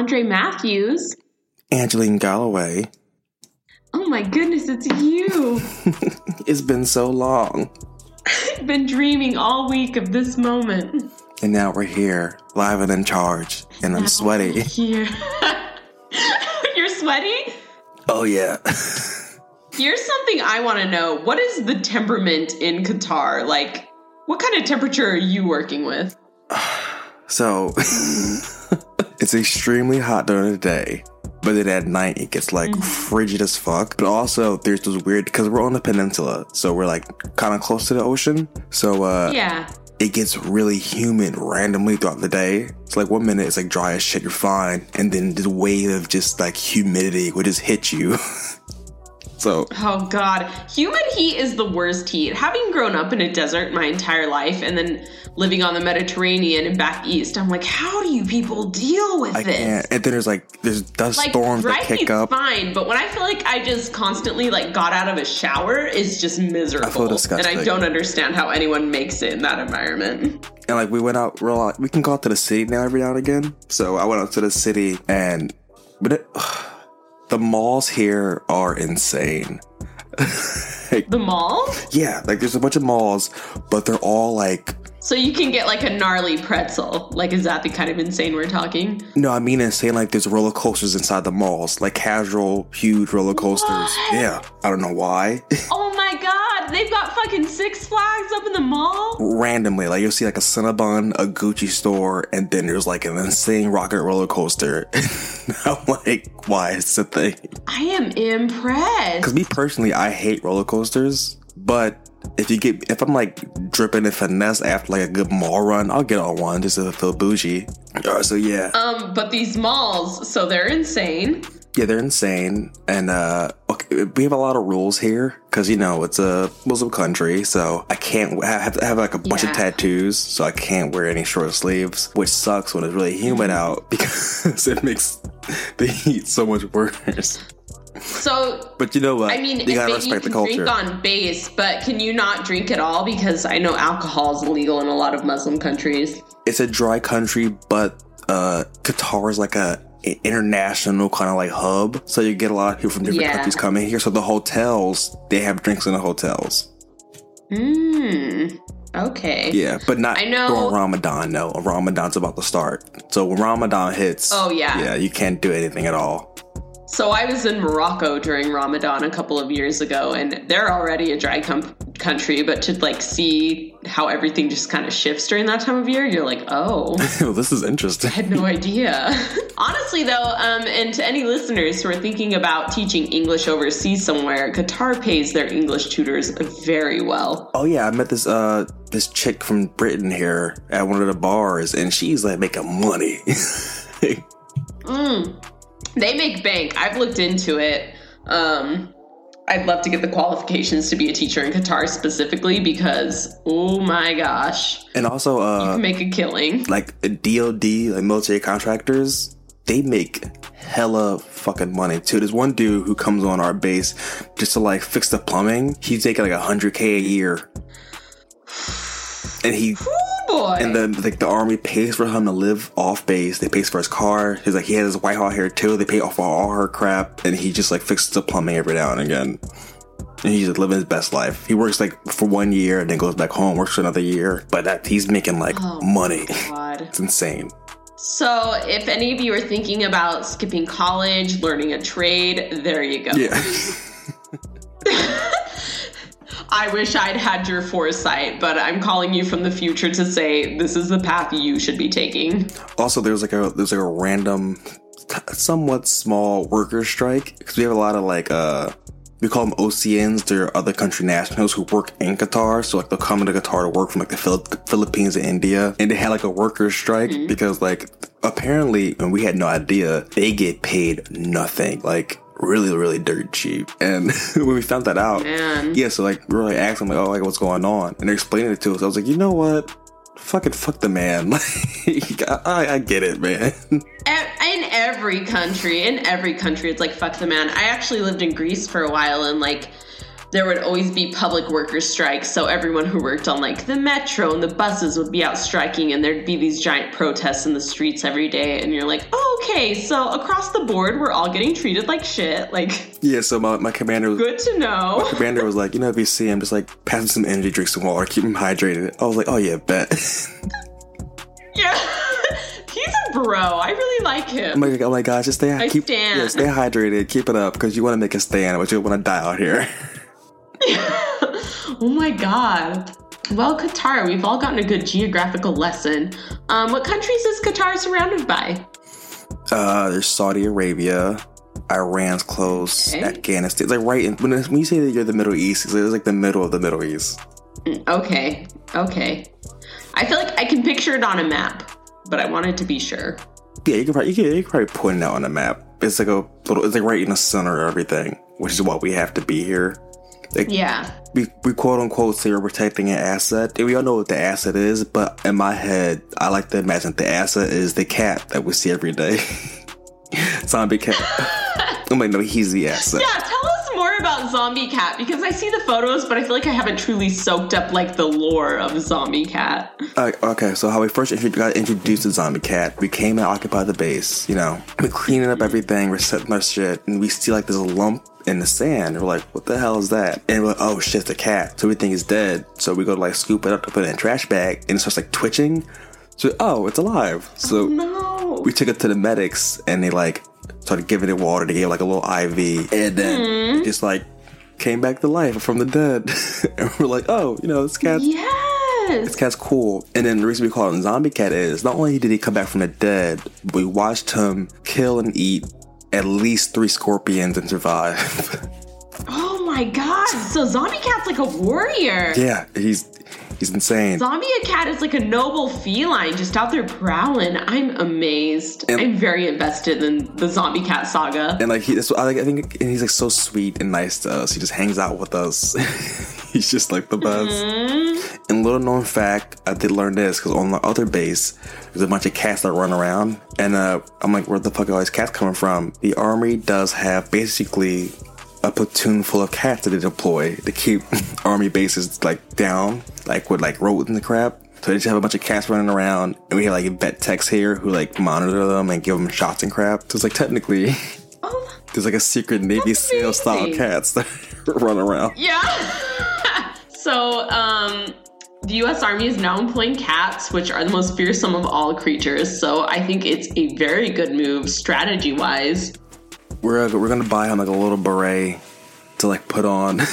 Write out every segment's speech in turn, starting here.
Andre Matthews. Angeline Galloway. Oh my goodness, it's you. It's been so long. I've been dreaming all week of this moment. And now we're here, live and in charge. And I'm sweaty. Here. You're sweaty? Oh, yeah. Here's something I want to know. What is the temperament in Qatar? Like, what kind of temperature are you working with? So, it's extremely hot during the day. But then at night, it gets like frigid as fuck. But also, there's this weird, because we're on the peninsula. So we're like kind of close to the ocean. So, uh, Yeah. it gets really humid randomly throughout the day. It's like one minute it's like dry as shit, you're fine, and then this wave of just like humidity would just hit you. so Oh god, humid heat is the worst heat. Having grown up in a desert my entire life and then living on the Mediterranean and back east, I'm like, how do you people deal with I this? can't. And then there's like there's dust Like storms that kick up. fine, but when I feel like I just constantly like got out of a shower, it's just miserable. I feel disgusting. and I don't understand how anyone makes it in that environment. And like we went out, like, we can go out to the city now every now and again. So I went out to the city, and but it, the malls here are insane. The mall? Yeah, like there's a bunch of malls, but they're all like So you can get like a gnarly pretzel. Like, is that the kind of insane we're talking? No, I mean insane. Like there's roller coasters inside the malls, like casual, huge roller coasters. What? Yeah, I don't know why. Oh they've got fucking Six Flags up in the mall? Randomly, like you'll see like a Cinnabon, a Gucci store, and then there's like an insane rocket roller coaster. I'm like, why is it a thing? I am impressed. Because me personally, I hate roller coasters, but if you get if I'm like dripping in finesse after like a good mall run, I'll get on one just to feel bougie. Uh, so yeah, Um, but these malls, so they're insane. Yeah, they're insane, and uh, okay, we have a lot of rules here because you know it's a Muslim country, so I can't I have to have like a bunch of tattoos, so I can't wear any short sleeves, which sucks when it's really humid out because it makes the heat so much worse. So But you know what? I mean, you gotta respect the culture. drink on base, but can you not drink at all? Because I know alcohol is illegal in a lot of Muslim countries. It's a dry country, but uh, Qatar is like a a international kind of like hub, so you get a lot of people from different Yeah. countries coming here. So the hotels they have drinks in the hotels. Hmm. Okay. Yeah, but not I know- during Ramadan. No, Ramadan's about to start. So when Ramadan hits, Oh, yeah. yeah, you can't do anything at all. So I was in Morocco during Ramadan a couple of years ago, and they're already a dry com- country, but to like see how everything just kind of shifts during that time of year, you're like, oh. Well, this is interesting. I had no idea. Honestly, though, um, and to any listeners who are thinking about teaching English overseas somewhere, Qatar pays their English tutors very well. Oh yeah, I met this uh this chick from Britain here at one of the bars, and she's like making money. Mm. They make bank. I've looked into it. Um, I'd love to get the qualifications to be a teacher in Qatar specifically because, oh my gosh, and also you uh can make a killing. like a DOD, like military contractors, they make hella fucking money too. There's one dude who comes on our base just to like fix the plumbing. He's taking like a hundred K a year. And he boy. and then like the army pays for him to live off base. They pays for his car. He's like he has his white out hair too. They pay off for all her crap, and he just like fixes the plumbing every now and again. And he's just living his best life. He works like for one year and then goes back home, works for another year. But that he's making like Oh, money. God. it's insane. So, if any of you are thinking about skipping college, learning a trade, there you go. Yeah. I wish I'd had your foresight, but I'm calling you from the future to say this is the path you should be taking. also, there's like a there's like a random, somewhat small worker strike because we have a lot of like uh we call them OCNs. They're other country nationals who work in Qatar. So like they'll come into Qatar to work from like the Phil- Philippines and India, and they had like a worker strike because like apparently, and we had no idea, they get paid nothing. Like really, really dirt cheap. And when we found that out, Man. yeah, so like we were like asking like, oh, like what's going on, and they're explaining it to us. I was like, you know what? Fucking fuck the man. Like, I, I get it, man. In every country, in every country, it's like fuck the man. I actually lived in Greece for a while, and like there would always be public workers strikes. So everyone who worked on like the metro and the buses would be out striking, and there'd be these giant protests in the streets every day. And you're like, oh, okay, so across the board, we're all getting treated like shit. Like, Yeah, so my, my commander was good to know. My commander was like, you know, if you see him, just like pass him some energy, drink some water, keep him hydrated. I was like, oh yeah, bet. Yeah. He's a bro. I really like him. I'm like, oh my gosh, just stay I keep stan. yeah, stay hydrated, keep it up, because you want to make a stand, but you want to die out here. oh my god. Well, Qatar, we've all gotten a good geographical lesson. Um, what countries is Qatar surrounded by? Uh, there's Saudi Arabia, Iran's close, Okay. Afghanistan. It's like right in when, when you say that you're the Middle East, it's like the middle of the Middle East. Okay, okay. I feel like I can picture it on a map, but I wanted to be sure. Yeah, you can probably you can, you can probably point it out on a map. It's like a little, it's like right in the center of everything, which is why we have to be here. Like, Yeah. we, we quote unquote say we're protecting an asset. And we all know what the asset is, but in my head, I like to imagine the asset is the cat that we see every day. Zombie cat. I'm like, no, he's the asset. Yeah, tell us about Zombie Cat because I see the photos, but I feel like I haven't truly soaked up like the lore of Zombie Cat. Uh, okay, so how we first intro- got introduced to Zombie Cat, we came and occupied the base. You know, we're cleaning up everything, we're setting our shit, and we see like this lump in the sand. We're like, what the hell is that? And we're like, oh shit, it's a cat. So we think it's dead. So we go to like scoop it up to put it in a trash bag, and it starts like twitching. So oh, it's alive. So No. we took it to the medics, and they like started giving it water. They gave like a little IV, and then mm-hmm. it just like came back to life from the dead. and we're like, oh, you know, this cat Yes. this cat's cool. And then the reason we call him Zombie Cat is not only did he come back from the dead, but we watched him kill and eat at least three scorpions and survive. Oh my god. So Zombie Cat's like a warrior. yeah, he's he's insane. Zombie Cat is like a noble feline just out there prowling. I'm amazed. And- I'm very invested in the Zombie Cat saga. And like he, that's what I like. I think and he's like so sweet and nice to us. He just hangs out with us. he's just like the best. And little known fact, I did learn this because on the other base, there's a bunch of cats that run around, and uh, I'm like, where the fuck are all these cats coming from? The army does have basically a platoon full of cats that they deploy to keep army bases like down, like with like rodents and crap. So they just have a bunch of cats running around, and we have like vet techs here who like monitor them and give them shots and crap. So it's like technically. Oh, There's like a secret Navy SEAL style cats that run around. yeah. so, um, the U.S. Army is now employing cats, which are the most fearsome of all creatures. So, I think it's a very good move strategy-wise. We're uh, we're gonna buy him like a little beret to like put on.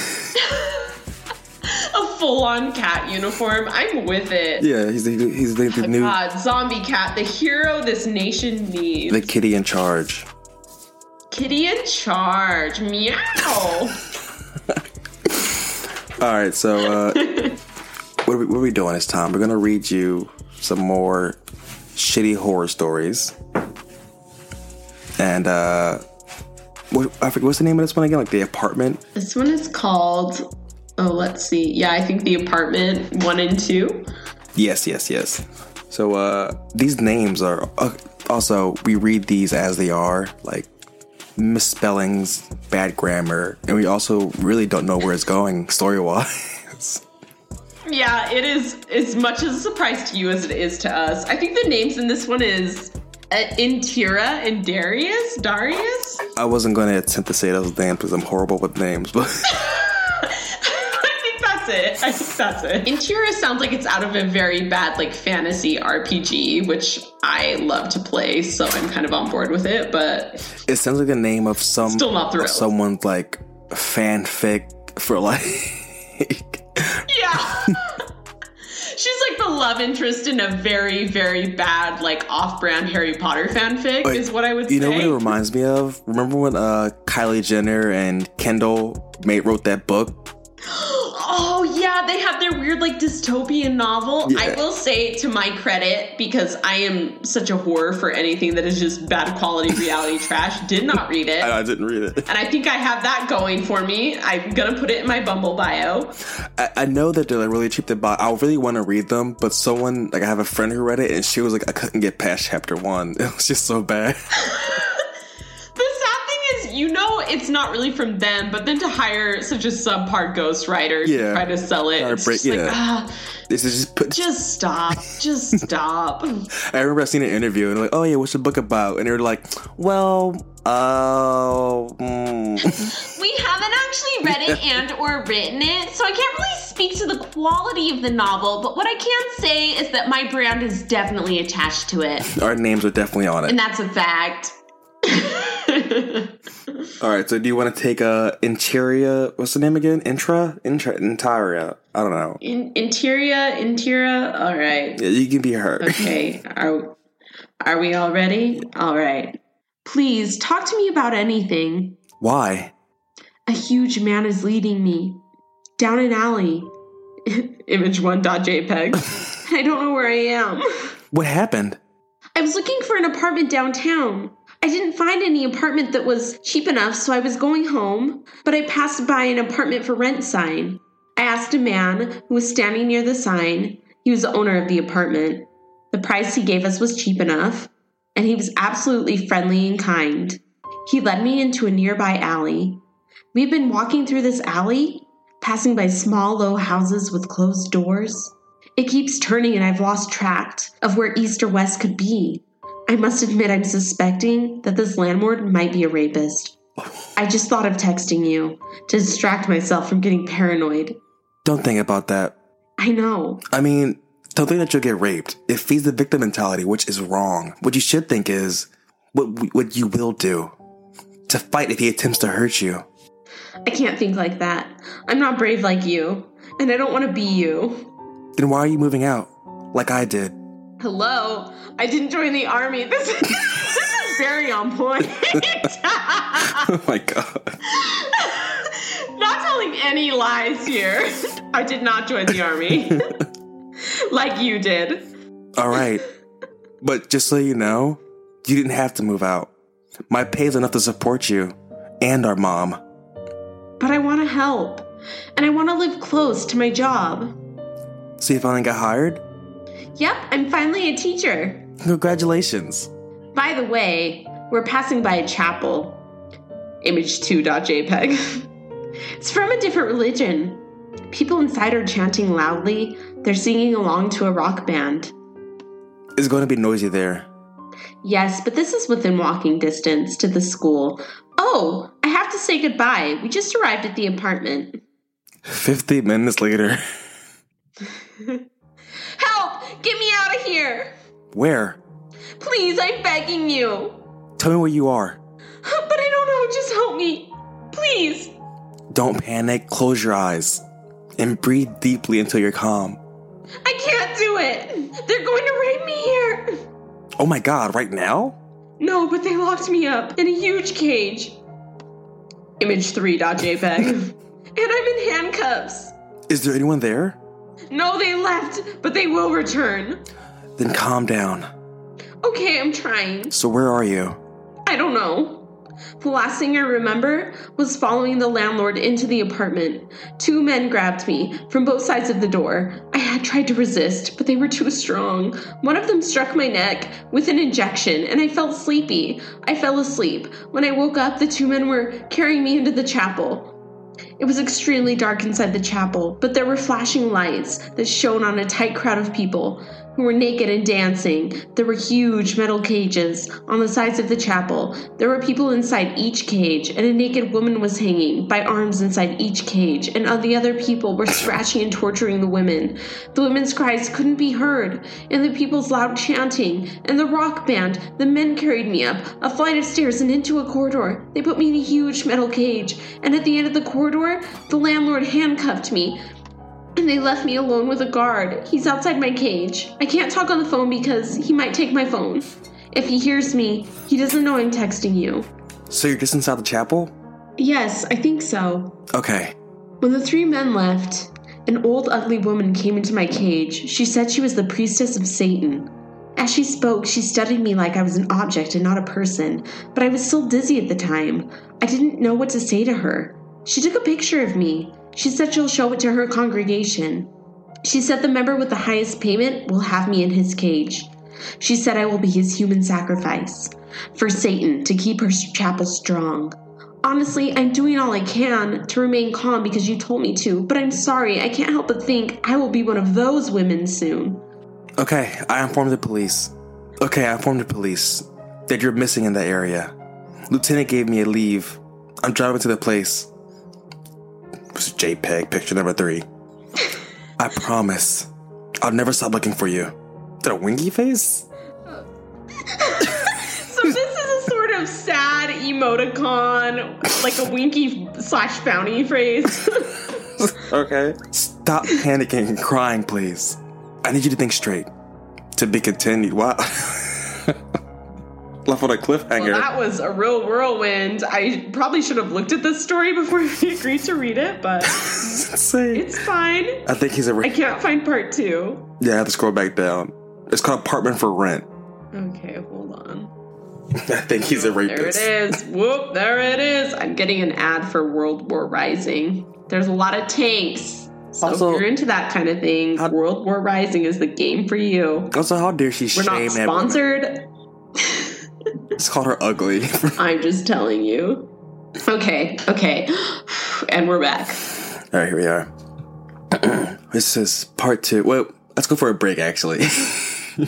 A full-on cat uniform. I'm with it. yeah, he's the, he's the, the new God, zombie cat, the hero this nation needs. the kitty in charge. Kitty in charge. Meow. All right, so uh, what, are we, what are we doing this time? We're gonna read you some more shitty horror stories, and uh, what, I forget what's the name of this one again? Like the apartment. this one is called. Oh, let's see. Yeah, I think the apartment one and two. Yes, yes, yes. So uh these names are uh, also we read these as they are, like misspellings, bad grammar, and we also really don't know where it's going story wise. Yeah, it is as much as a surprise to you as it is to us. I think the names in this one is uh, Intira and Darius. Darius. I wasn't going to attempt to say those names because I'm horrible with names, but I think that's it. I think that's it. Intira sounds like it's out of a very bad like fantasy RPG, which I love to play, so I'm kind of on board with it. But it sounds like the name of some Still not thrilled. someone's like fanfic for like yeah. Love interest in a very, very bad, like off-brand Harry Potter fanfic, Wait, is what I would say. You say. know what it reminds me of? Remember when uh Kylie Jenner and Kendall made wrote that book? Oh yeah, they have their weird like dystopian novel. I will say to my credit because I am such a whore for anything that is just bad quality reality trash. Did not read it. I, I didn't read it. And I think I have that going for me. I'm gonna put it in my Bumble bio. I, I know that they're like really cheap to buy. I really want to read them, but someone like I have a friend who read it and she was like, I couldn't get past chapter one. It was just so bad. it's not really from them, but then to hire such a subpar ghostwriter to Yeah. try to sell it, it's break- just like, yeah. ah, This is just put. just stop, just stop. I remember I seen an interview and like, "Oh yeah, what's the book about?" And they were like, "Well, uh, mm. We haven't actually read it and or written it, so I can't really speak to the quality of the novel, but what I can say is that my brand is definitely attached to it. our names are definitely on it." And that's a fact. All right, so do you want to take a interior? What's the name again? Intra, intra, intaria. I don't know. In- interior, interior. All right. Yeah, you can be her. Okay. Are are we all ready? All right. Please talk to me about anything. Why? A huge man is leading me down an alley. Image1.jpg. I don't know where I am. What happened? I was looking for an apartment downtown. I didn't find any apartment that was cheap enough, so I was going home, but I passed by an apartment for rent sign. I asked a man who was standing near the sign. He was the owner of the apartment. The price he gave us was cheap enough, and he was absolutely friendly and kind. He led me into a nearby alley. We've been walking through this alley, passing by small, low houses with closed doors. It keeps turning, and I've lost track of where east or west could be. I must admit, I'm suspecting that this landlord might be a rapist. I just thought of texting you to distract myself from getting paranoid. Don't think about that. I know. I mean, don't think that you'll get raped. It feeds the victim mentality, which is wrong. What you should think is what what you will do to fight if he attempts to hurt you. I can't think like that. I'm not brave like you, and I don't want to be you. Then why are you moving out like I did? Hello? I didn't join the army. This is, this is very on point. Oh my god. not telling any lies here. I did not join the army. like you did. All right. But just so you know, you didn't have to move out. My pay is enough to support you and our mom. But I want to help. And I want to live close to my job. So you finally got hired? Yep, I'm finally a teacher. Congratulations. By the way, we're passing by a chapel. Image2.jpg. it's from a different religion. People inside are chanting loudly. They're singing along to a rock band. It's going to be noisy there. Yes, but this is within walking distance to the school. Oh, I have to say goodbye. We just arrived at the apartment. 50 minutes later. Get me out of here! Where? Please, I'm begging you. Tell me where you are. But I don't know. Just help me. Please. Don't panic. Close your eyes and breathe deeply until you're calm. I can't do it. They're going to rape me here. Oh my god, right now? No, but they locked me up in a huge cage. Image3.jpg. and I'm in handcuffs. Is there anyone there? No, they left, but they will return. Then calm down. Okay, I'm trying. So, where are you? I don't know. The last thing I remember was following the landlord into the apartment. Two men grabbed me from both sides of the door. I had tried to resist, but they were too strong. One of them struck my neck with an injection, and I felt sleepy. I fell asleep. When I woke up, the two men were carrying me into the chapel. It was extremely dark inside the chapel, but there were flashing lights that shone on a tight crowd of people who were naked and dancing. There were huge metal cages on the sides of the chapel. There were people inside each cage, and a naked woman was hanging by arms inside each cage, and all the other people were scratching and torturing the women. The women's cries couldn't be heard, and the people's loud chanting, and the rock band. The men carried me up a flight of stairs and into a corridor. They put me in a huge metal cage, and at the end of the corridor, the landlord handcuffed me and they left me alone with a guard. He's outside my cage. I can't talk on the phone because he might take my phone. If he hears me, he doesn't know I'm texting you. So, you're just inside the chapel? Yes, I think so. Okay. When the three men left, an old ugly woman came into my cage. She said she was the priestess of Satan. As she spoke, she studied me like I was an object and not a person, but I was still dizzy at the time. I didn't know what to say to her. She took a picture of me. She said she'll show it to her congregation. She said the member with the highest payment will have me in his cage. She said I will be his human sacrifice for Satan to keep her chapel strong. Honestly, I'm doing all I can to remain calm because you told me to, but I'm sorry, I can't help but think I will be one of those women soon. Okay, I informed the police. Okay, I informed the police that you're missing in that area. Lieutenant gave me a leave. I'm driving to the place. This is JPEG, picture number three. I promise, I'll never stop looking for you. Is that a winky face? So this is a sort of sad emoticon, like a winky slash bounty phrase. Okay. Stop panicking and crying, please. I need you to think straight. To be continued. Wow. Left on a cliffhanger. Well, that was a real whirlwind. I probably should have looked at this story before we agreed to read it, but it's fine. I think he's a. I can't find part two. yeah, I have to scroll back down. It's called Apartment for Rent. Okay, hold on. I think he's a rapist. There it is. Whoop, there it is. I'm getting an ad for World War Rising. There's a lot of tanks. So Also- if you're into that kind of thing, How- World War Rising is the game for you. Also, how dare she We're shame not that woman? sponsored. It's called her ugly. I'm just telling you. Okay, okay. And we're back. All right, here we are. this is part two. Well, let's go for a break, actually.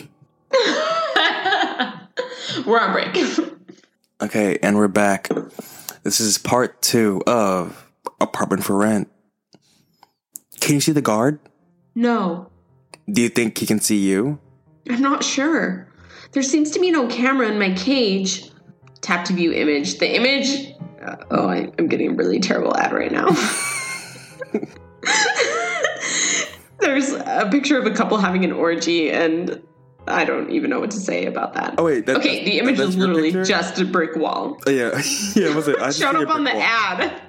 We're on break. okay, and we're back. This is part two of Apartment for Rent. Can you see the guard? No, Do you think he can see you? I'm not sure. There seems to be no camera in my cage. Tap to view image. The image. Uh, oh, I, I'm getting a really terrible ad right now. There's a picture of a couple having an orgy, and I don't even know what to say about that. Oh wait, that, okay, the image that's is literally just a brick wall. Oh, yeah, yeah. Was it? I just Showed up on the wall. ad.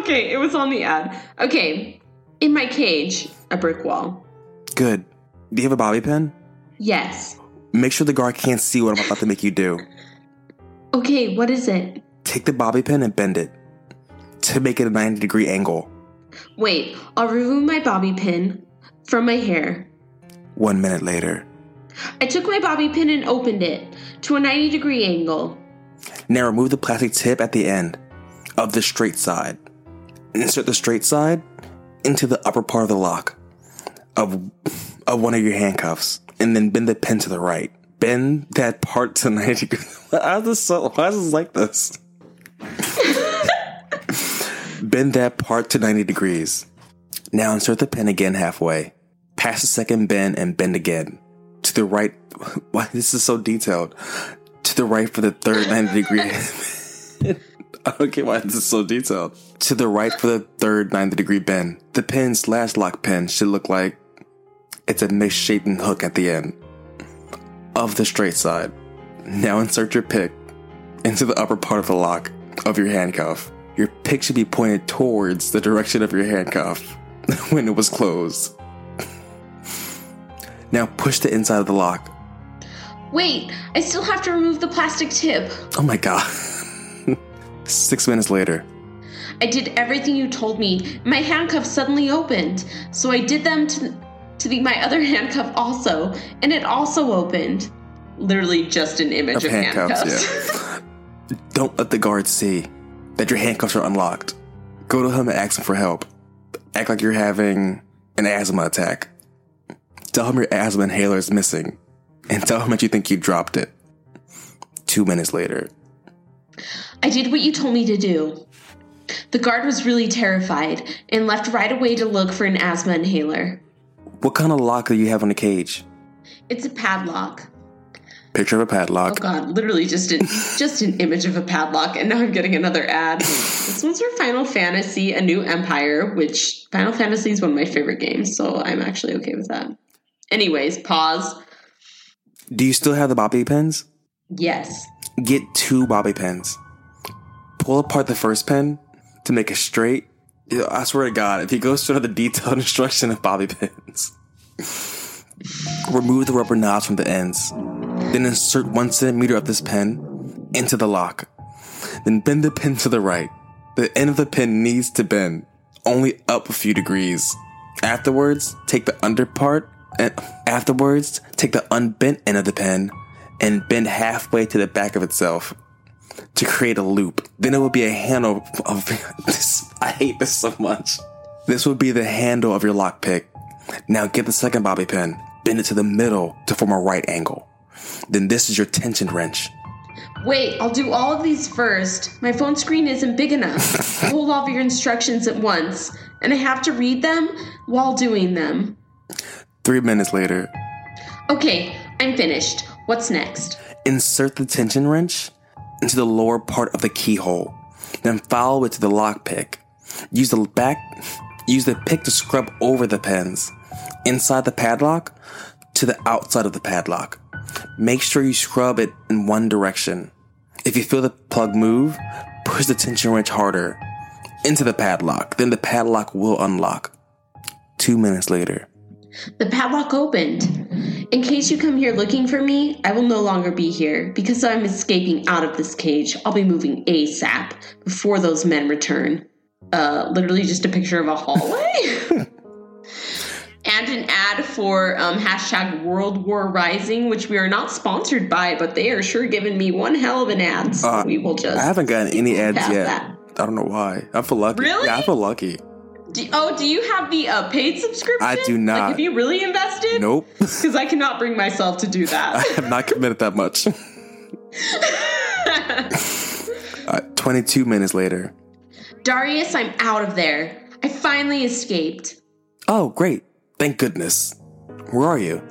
okay, it was on the ad. Okay, in my cage, a brick wall. Good. Do you have a bobby pin? Yes. Make sure the guard can't see what I'm about to make you do. Okay, what is it? Take the bobby pin and bend it to make it a 90 degree angle. Wait, I'll remove my bobby pin from my hair. One minute later. I took my bobby pin and opened it to a 90 degree angle. Now remove the plastic tip at the end of the straight side. Insert the straight side into the upper part of the lock of, of one of your handcuffs, and then bend the pin to the right. Bend that part to 90 degrees. Why is this, so, why is this like this? bend that part to 90 degrees. Now insert the pin again halfway. Pass the second bend and bend again. To the right. Why this is so detailed. To the right for the third 90 degree. okay, why this is so detailed. To the right for the third 90 degree bend. The pin slash lock pin should look like it's a misshapen hook at the end of the straight side. Now insert your pick into the upper part of the lock of your handcuff. Your pick should be pointed towards the direction of your handcuff when it was closed. Now push the inside of the lock. Wait, I still have to remove the plastic tip. Oh my god. Six minutes later. I did everything you told me. My handcuffs suddenly opened, so I did them to to be my other handcuff also, and it also opened. Literally just an image Of of, handcuffs, handcuffs. Don't let the guards see that your handcuffs are unlocked. Go to him and ask him for help. Act like you're having an asthma attack. Tell him your asthma inhaler is missing. And tell him that you think you dropped it. Two minutes later. I did what you told me to do. The guard was really terrified and left right away to look for an asthma inhaler. What kind of lock do you have on the cage? It's a padlock. Picture of a padlock. Oh god, literally just an just an image of a padlock, and now I'm getting another ad. this one's for Final Fantasy: A New Empire, which Final Fantasy is one of my favorite games, so I'm actually okay with that. Anyways, pause. Do you still have the bobby pins? Yes. Get two bobby pins. Pull apart the first pin to make it straight. I swear to God, if he goes through the detailed instruction of bobby pins, remove the rubber knobs from the ends. Then insert one centimeter of this pin into the lock. Then bend the pin to the right. The end of the pin needs to bend, only up a few degrees. Afterwards, take the under part and afterwards, take the unbent end of the pin and bend halfway to the back of itself. To create a loop. Then it would be a handle of this. I hate this so much. This would be the handle of your lockpick. Now get the second bobby pin, bend it to the middle to form a right angle. Then this is your tension wrench. Wait, I'll do all of these first. My phone screen isn't big enough. Hold all of your instructions at once, and I have to read them while doing them. Three minutes later, Okay, I'm finished. What's next? insert the tension wrench into the lower part of the keyhole. Then follow it to the lockpick. Use the back, use the pick to scrub over the pins. Inside the padlock to the outside of the padlock. Make sure you scrub it in one direction. If you feel the plug move, push the tension wrench harder into the padlock. Then the padlock will unlock. Two minutes later. The padlock opened. In case you come here looking for me, I will no longer be here. Because I'm escaping out of this cage, I'll be moving ASAP before those men return. Uh, literally just a picture of a hallway. and an ad for um, hashtag World War Rising, which we are not sponsored by, but they are sure giving me one hell of an ad. So Uh, we will just. I haven't gotten any ads yet. that. I don't know why. I feel lucky. Really? Yeah, I feel lucky. Do, oh, do you have the uh, paid subscription? I do not. Like, have you really invested? Nope. Because I cannot bring myself to do that. I have not committed that much. uh, 22 minutes later. Darius, I'm out of there. I finally escaped. Oh, great. Thank goodness. Where are you?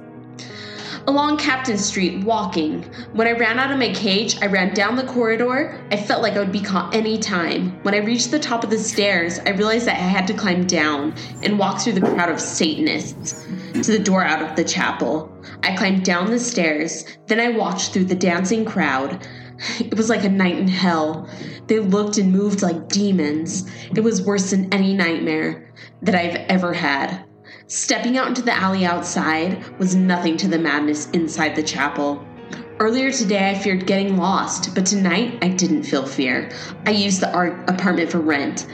Along Captain Street, walking. When I ran out of my cage, I ran down the corridor. I felt like I would be caught any time. When I reached the top of the stairs, I realized that I had to climb down and walk through the crowd of Satanists to the door out of the chapel. I climbed down the stairs, then I walked through the dancing crowd. It was like a night in hell. They looked and moved like demons. It was worse than any nightmare that I've ever had. Stepping out into the alley outside was nothing to the madness inside the chapel. Earlier today, I feared getting lost, but tonight I didn't feel fear. I used the art apartment for rent.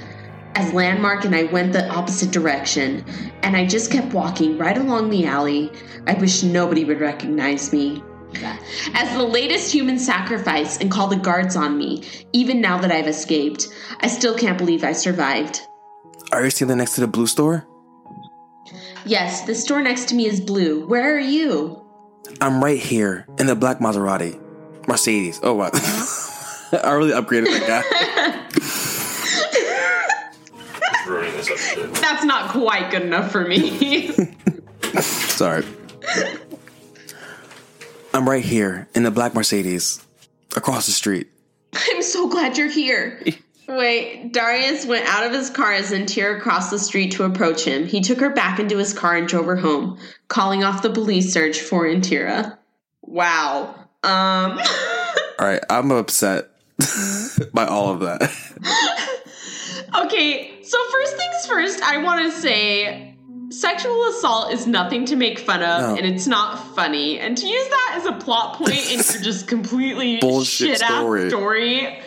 As Landmark and I went the opposite direction, and I just kept walking right along the alley. I wish nobody would recognize me. As the latest human sacrifice and call the guards on me, even now that I've escaped, I still can't believe I survived. Are you standing next to the blue store? Yes, the store next to me is blue. Where are you? I'm right here in the black Maserati. Mercedes. Oh, wow. I really upgraded that ruining this episode. That's not quite good enough for me. Sorry. I'm right here in the black Mercedes across the street. I'm so glad you're here. Wait, Darius went out of his car as Antira crossed the street to approach him. He took her back into his car and drove her home, calling off the police search for Intira. Wow. Um. All right, I'm upset by all of that. okay, so first things first, I want to say sexual assault is nothing to make fun of, No. and it's not funny. And to use that as a plot point in your just completely Bullshit shit story. story.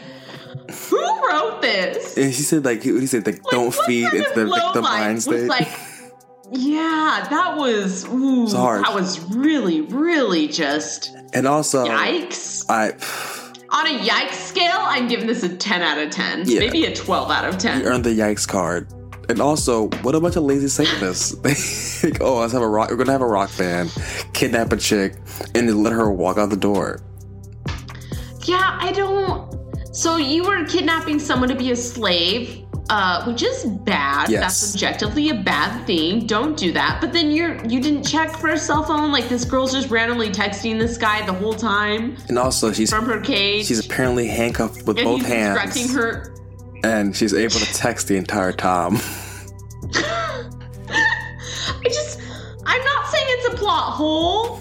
Who wrote this? And she said, like, he said, like, don't feed into the victim life mind state. Like, yeah, that was ooh, It's hard. that was really, really just and also, yikes. I On a yikes scale, I'm giving this a 10 out of 10. Yeah. Maybe a 12 out of 10. you earned the yikes card. And also, what a bunch of lazy Satanists. like, oh, let's have a rock. We're gonna have a rock band, kidnap a chick, and then let her walk out the door. Yeah, I don't. So you were kidnapping someone to be a slave, uh, which is bad. Yes. That's objectively a bad thing. Don't do that. But then you're you didn't check for a cell phone. Like this girl's just randomly texting this guy the whole time And also, she's from her cage. she's apparently handcuffed with and both hands, her. and she's able to text the entire time. I just, I'm not saying it's a plot hole,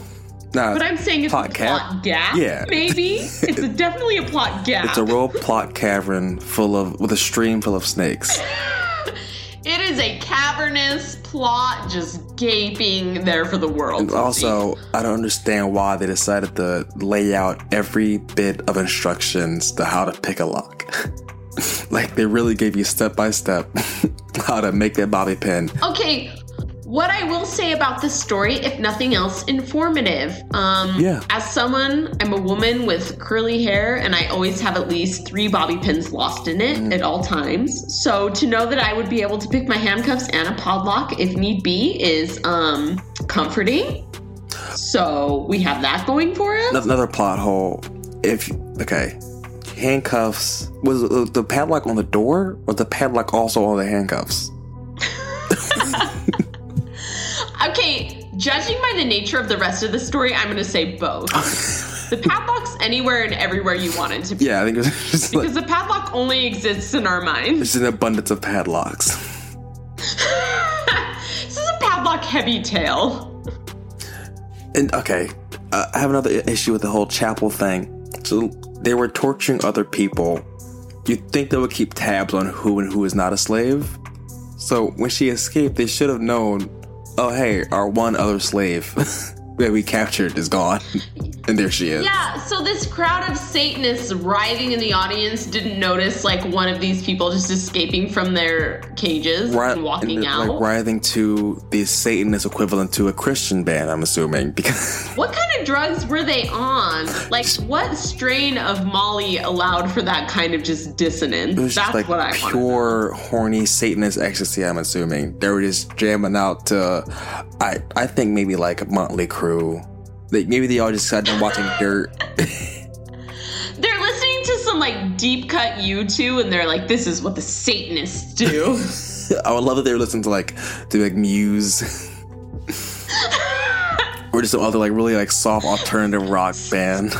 nah, but I'm saying it's Plot a plot gap. Yeah. maybe it's a, definitely a plot gap. it's a real plot cavern full of with a stream full of snakes. It is a cavernous plot just gaping there for the world. And to see. also, I don't understand why they decided to lay out every bit of instructions to how to pick a lock. like they really gave you step by step how to make that bobby pin. Okay, What I will say about this story, if nothing else, informative. Um, Yeah. As someone, I'm a woman with curly hair, and I always have at least three bobby pins lost in it Mm. at all times. So to know that I would be able to pick my handcuffs and a podlock if need be is um, comforting. So we have that going for us. Another plot hole. If okay, handcuffs was the padlock on the door or the padlock also on the handcuffs? Okay, judging by the nature of the rest of the story, I'm going to say both. the padlock's anywhere and everywhere you want it to be. Yeah, I think it was just like Because the padlock only exists in our minds. There's an abundance of padlocks. this is a padlock heavy tale. And okay, uh, I have another issue with the whole chapel thing. So they were torturing other people. You'd think they would keep tabs on who and who is not a slave. So when she escaped, they should have known. Oh, hey, our one other slave that we captured is gone, and there she is. Yeah, so this crowd of Satanists writhing in the audience didn't notice like one of these people just escaping from their cages Ri- and walking and, out. like writhing to the Satanist equivalent to a Christian band. I'm assuming because What kind of drugs were they on? Like, what strain of Molly allowed for that kind of just dissonance? That's just like what I pure horny Satanist ecstasy. I'm assuming they were just jamming out to. I I think maybe like Motley Crue. Like maybe they all just sat down watching Dirt. They're listening to some like deep cut U2 and they're like, this is what the Satanists do. I would love that they were listening to like to like Muse. or just some other like really like soft alternative rock band.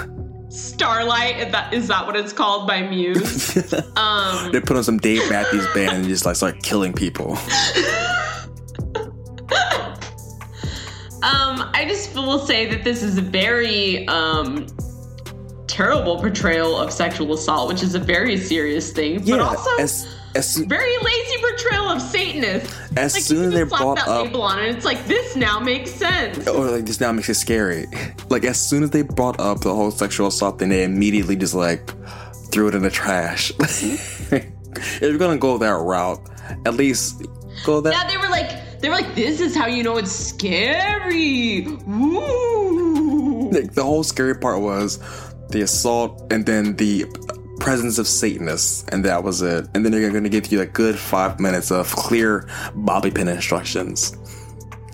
Starlight, is that, is that what it's called by Muse? um, They put on some Dave Matthews Band and just like start killing people. I just will say that this is a very um, terrible portrayal of sexual assault, which is a very serious thing, but Yeah, also as as very lazy portrayal of Satanists. As like, soon as they slap brought that up- label on it, it's like this now makes sense. or like this now makes it scary. Like as soon as they brought up the whole sexual assault thing, they immediately just like threw it in the trash. if you're gonna go that route, at least go that. Yeah, they were like, they were like, this is how you know it's scary. Like, the whole scary part was the assault and then the presence of Satanists, and that was it. And then they're gonna give you a good five minutes of clear bobby pin instructions.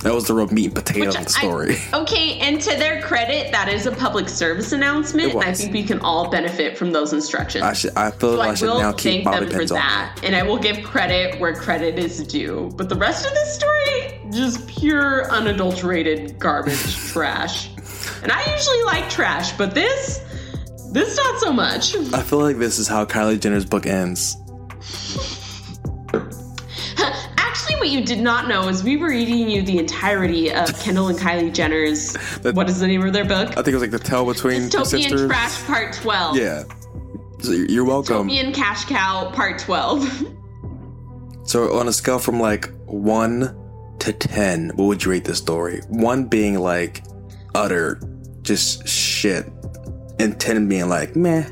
That was the real meat and potato Which the I- story. okay, and to their credit, that is a public service announcement. And I think we can all benefit from those instructions. I should. I feel so like I I should will now keep thank them for on. that, and I will give credit where credit is due. But the rest of this story, just pure unadulterated garbage trash. And I usually like trash, but this, this not so much. I feel like this is how Kylie Jenner's book ends. What you did not know is we were reading you the entirety of Kendall and Kylie Jenner's. what is the name of their book? I think it was like the tale between Dystopian sisters. Trash Part 12. Yeah. So you're welcome. Dystopian Cash Cow Part 12. So on a scale from like one to ten, what would you rate this story? One being like utter just shit, and ten being like meh.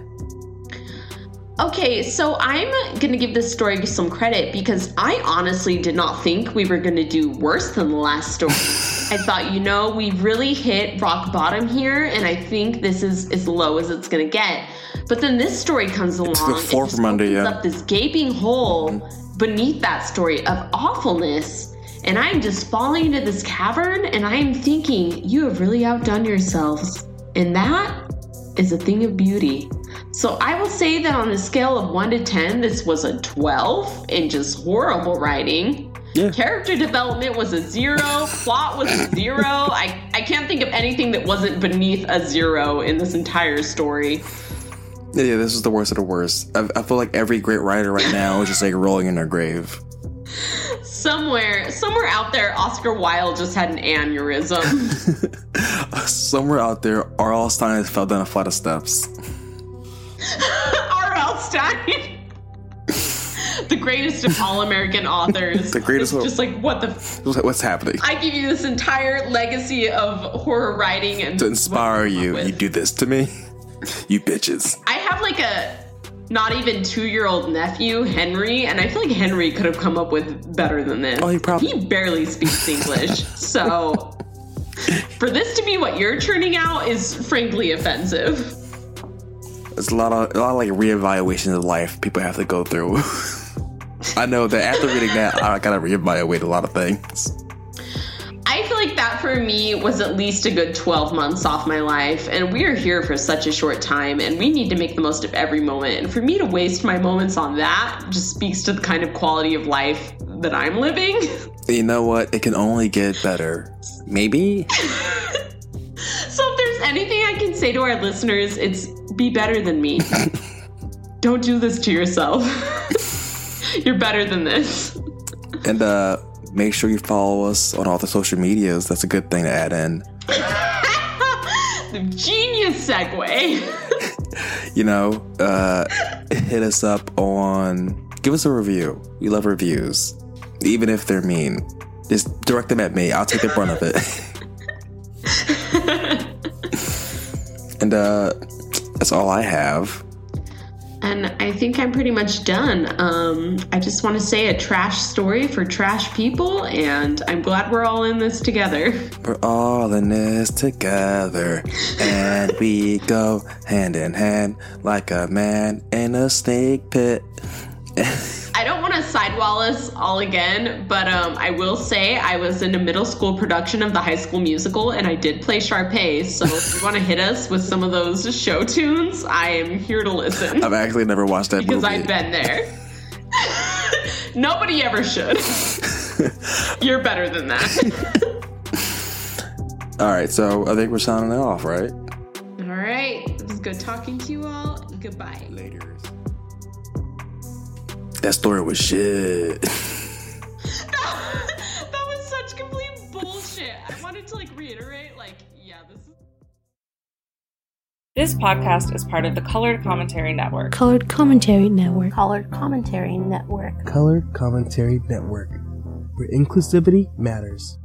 Okay, so I'm gonna give this story some credit because I honestly did not think we were gonna do worse than the last story. I thought, you know, we really hit rock bottom here, and I think this is as low as it's gonna get. But then this story comes along it's the floor from under you. up this gaping hole mm-hmm. beneath that story of awfulness. And I'm just falling into this cavern, and I am thinking, you have really outdone yourselves. And that is a thing of beauty. So I will say that on a scale of 1 to 10, this was a 12 in just horrible writing. Yeah. Character development was a zero, plot was a zero. I, I can't think of anything that wasn't beneath a zero in this entire story. Yeah, yeah, this is the worst of the worst. I, I feel like every great writer right now is just like rolling in their grave. Somewhere, somewhere out there, Oscar Wilde just had an aneurysm. Somewhere out there, R.L. Stine fell down a flight of steps. R.L. Stine. the greatest of all American authors. The greatest It's just like, what the. F- What's happening? I give you this entire legacy of horror writing and to inspire what to come you, you do this to me? You bitches. I have like a not even two year old nephew, Henry, and I feel like Henry could have come up with better than this. Oh, he probably- He barely speaks English. so for this to be what you're turning out is frankly offensive. It's a lot of a lot of like reevaluations of life people have to go through. I know that after reading that, I gotta reevaluate a lot of things. I feel like that for me was at least a good 12 months off my life, and we are here for such a short time, and we need to make the most of every moment. And for me to waste my moments on that just speaks to the kind of quality of life that I'm living. You know what? It can only get better. Maybe. So if there's anything I can say to our listeners, it's be better than me. Don't do this to yourself. You're better than this. And uh make sure you follow us on all the social medias. That's a good thing to add in. the genius segue. You know, uh hit us up on give us a review. We love reviews. Even if they're mean. Just direct them at me. I'll take the brunt of it. and uh that's all I have. And I think I'm pretty much done. Um, I just want to say a trash story for trash people, and I'm glad we're all in this together. We're all in this together, and we go hand in hand like a man in a snake pit. I don't want to sidewall us all again, but um, I will say I was in a middle school production of the High School Musical, and I did play Sharpay. So if you want to hit us with some of those show tunes, I am here to listen I've actually never watched that because movie. I've been there. Nobody ever should. You're better than that. All right, so I think we're signing it off, right? all right, it was good talking to you all. Goodbye. Later. That story was shit. that was such complete bullshit. I wanted to like reiterate, like, yeah, this is. This podcast is part of the Colored Commentary Network. Colored Commentary Network. Colored Commentary Network. Colored Commentary Network, where inclusivity matters.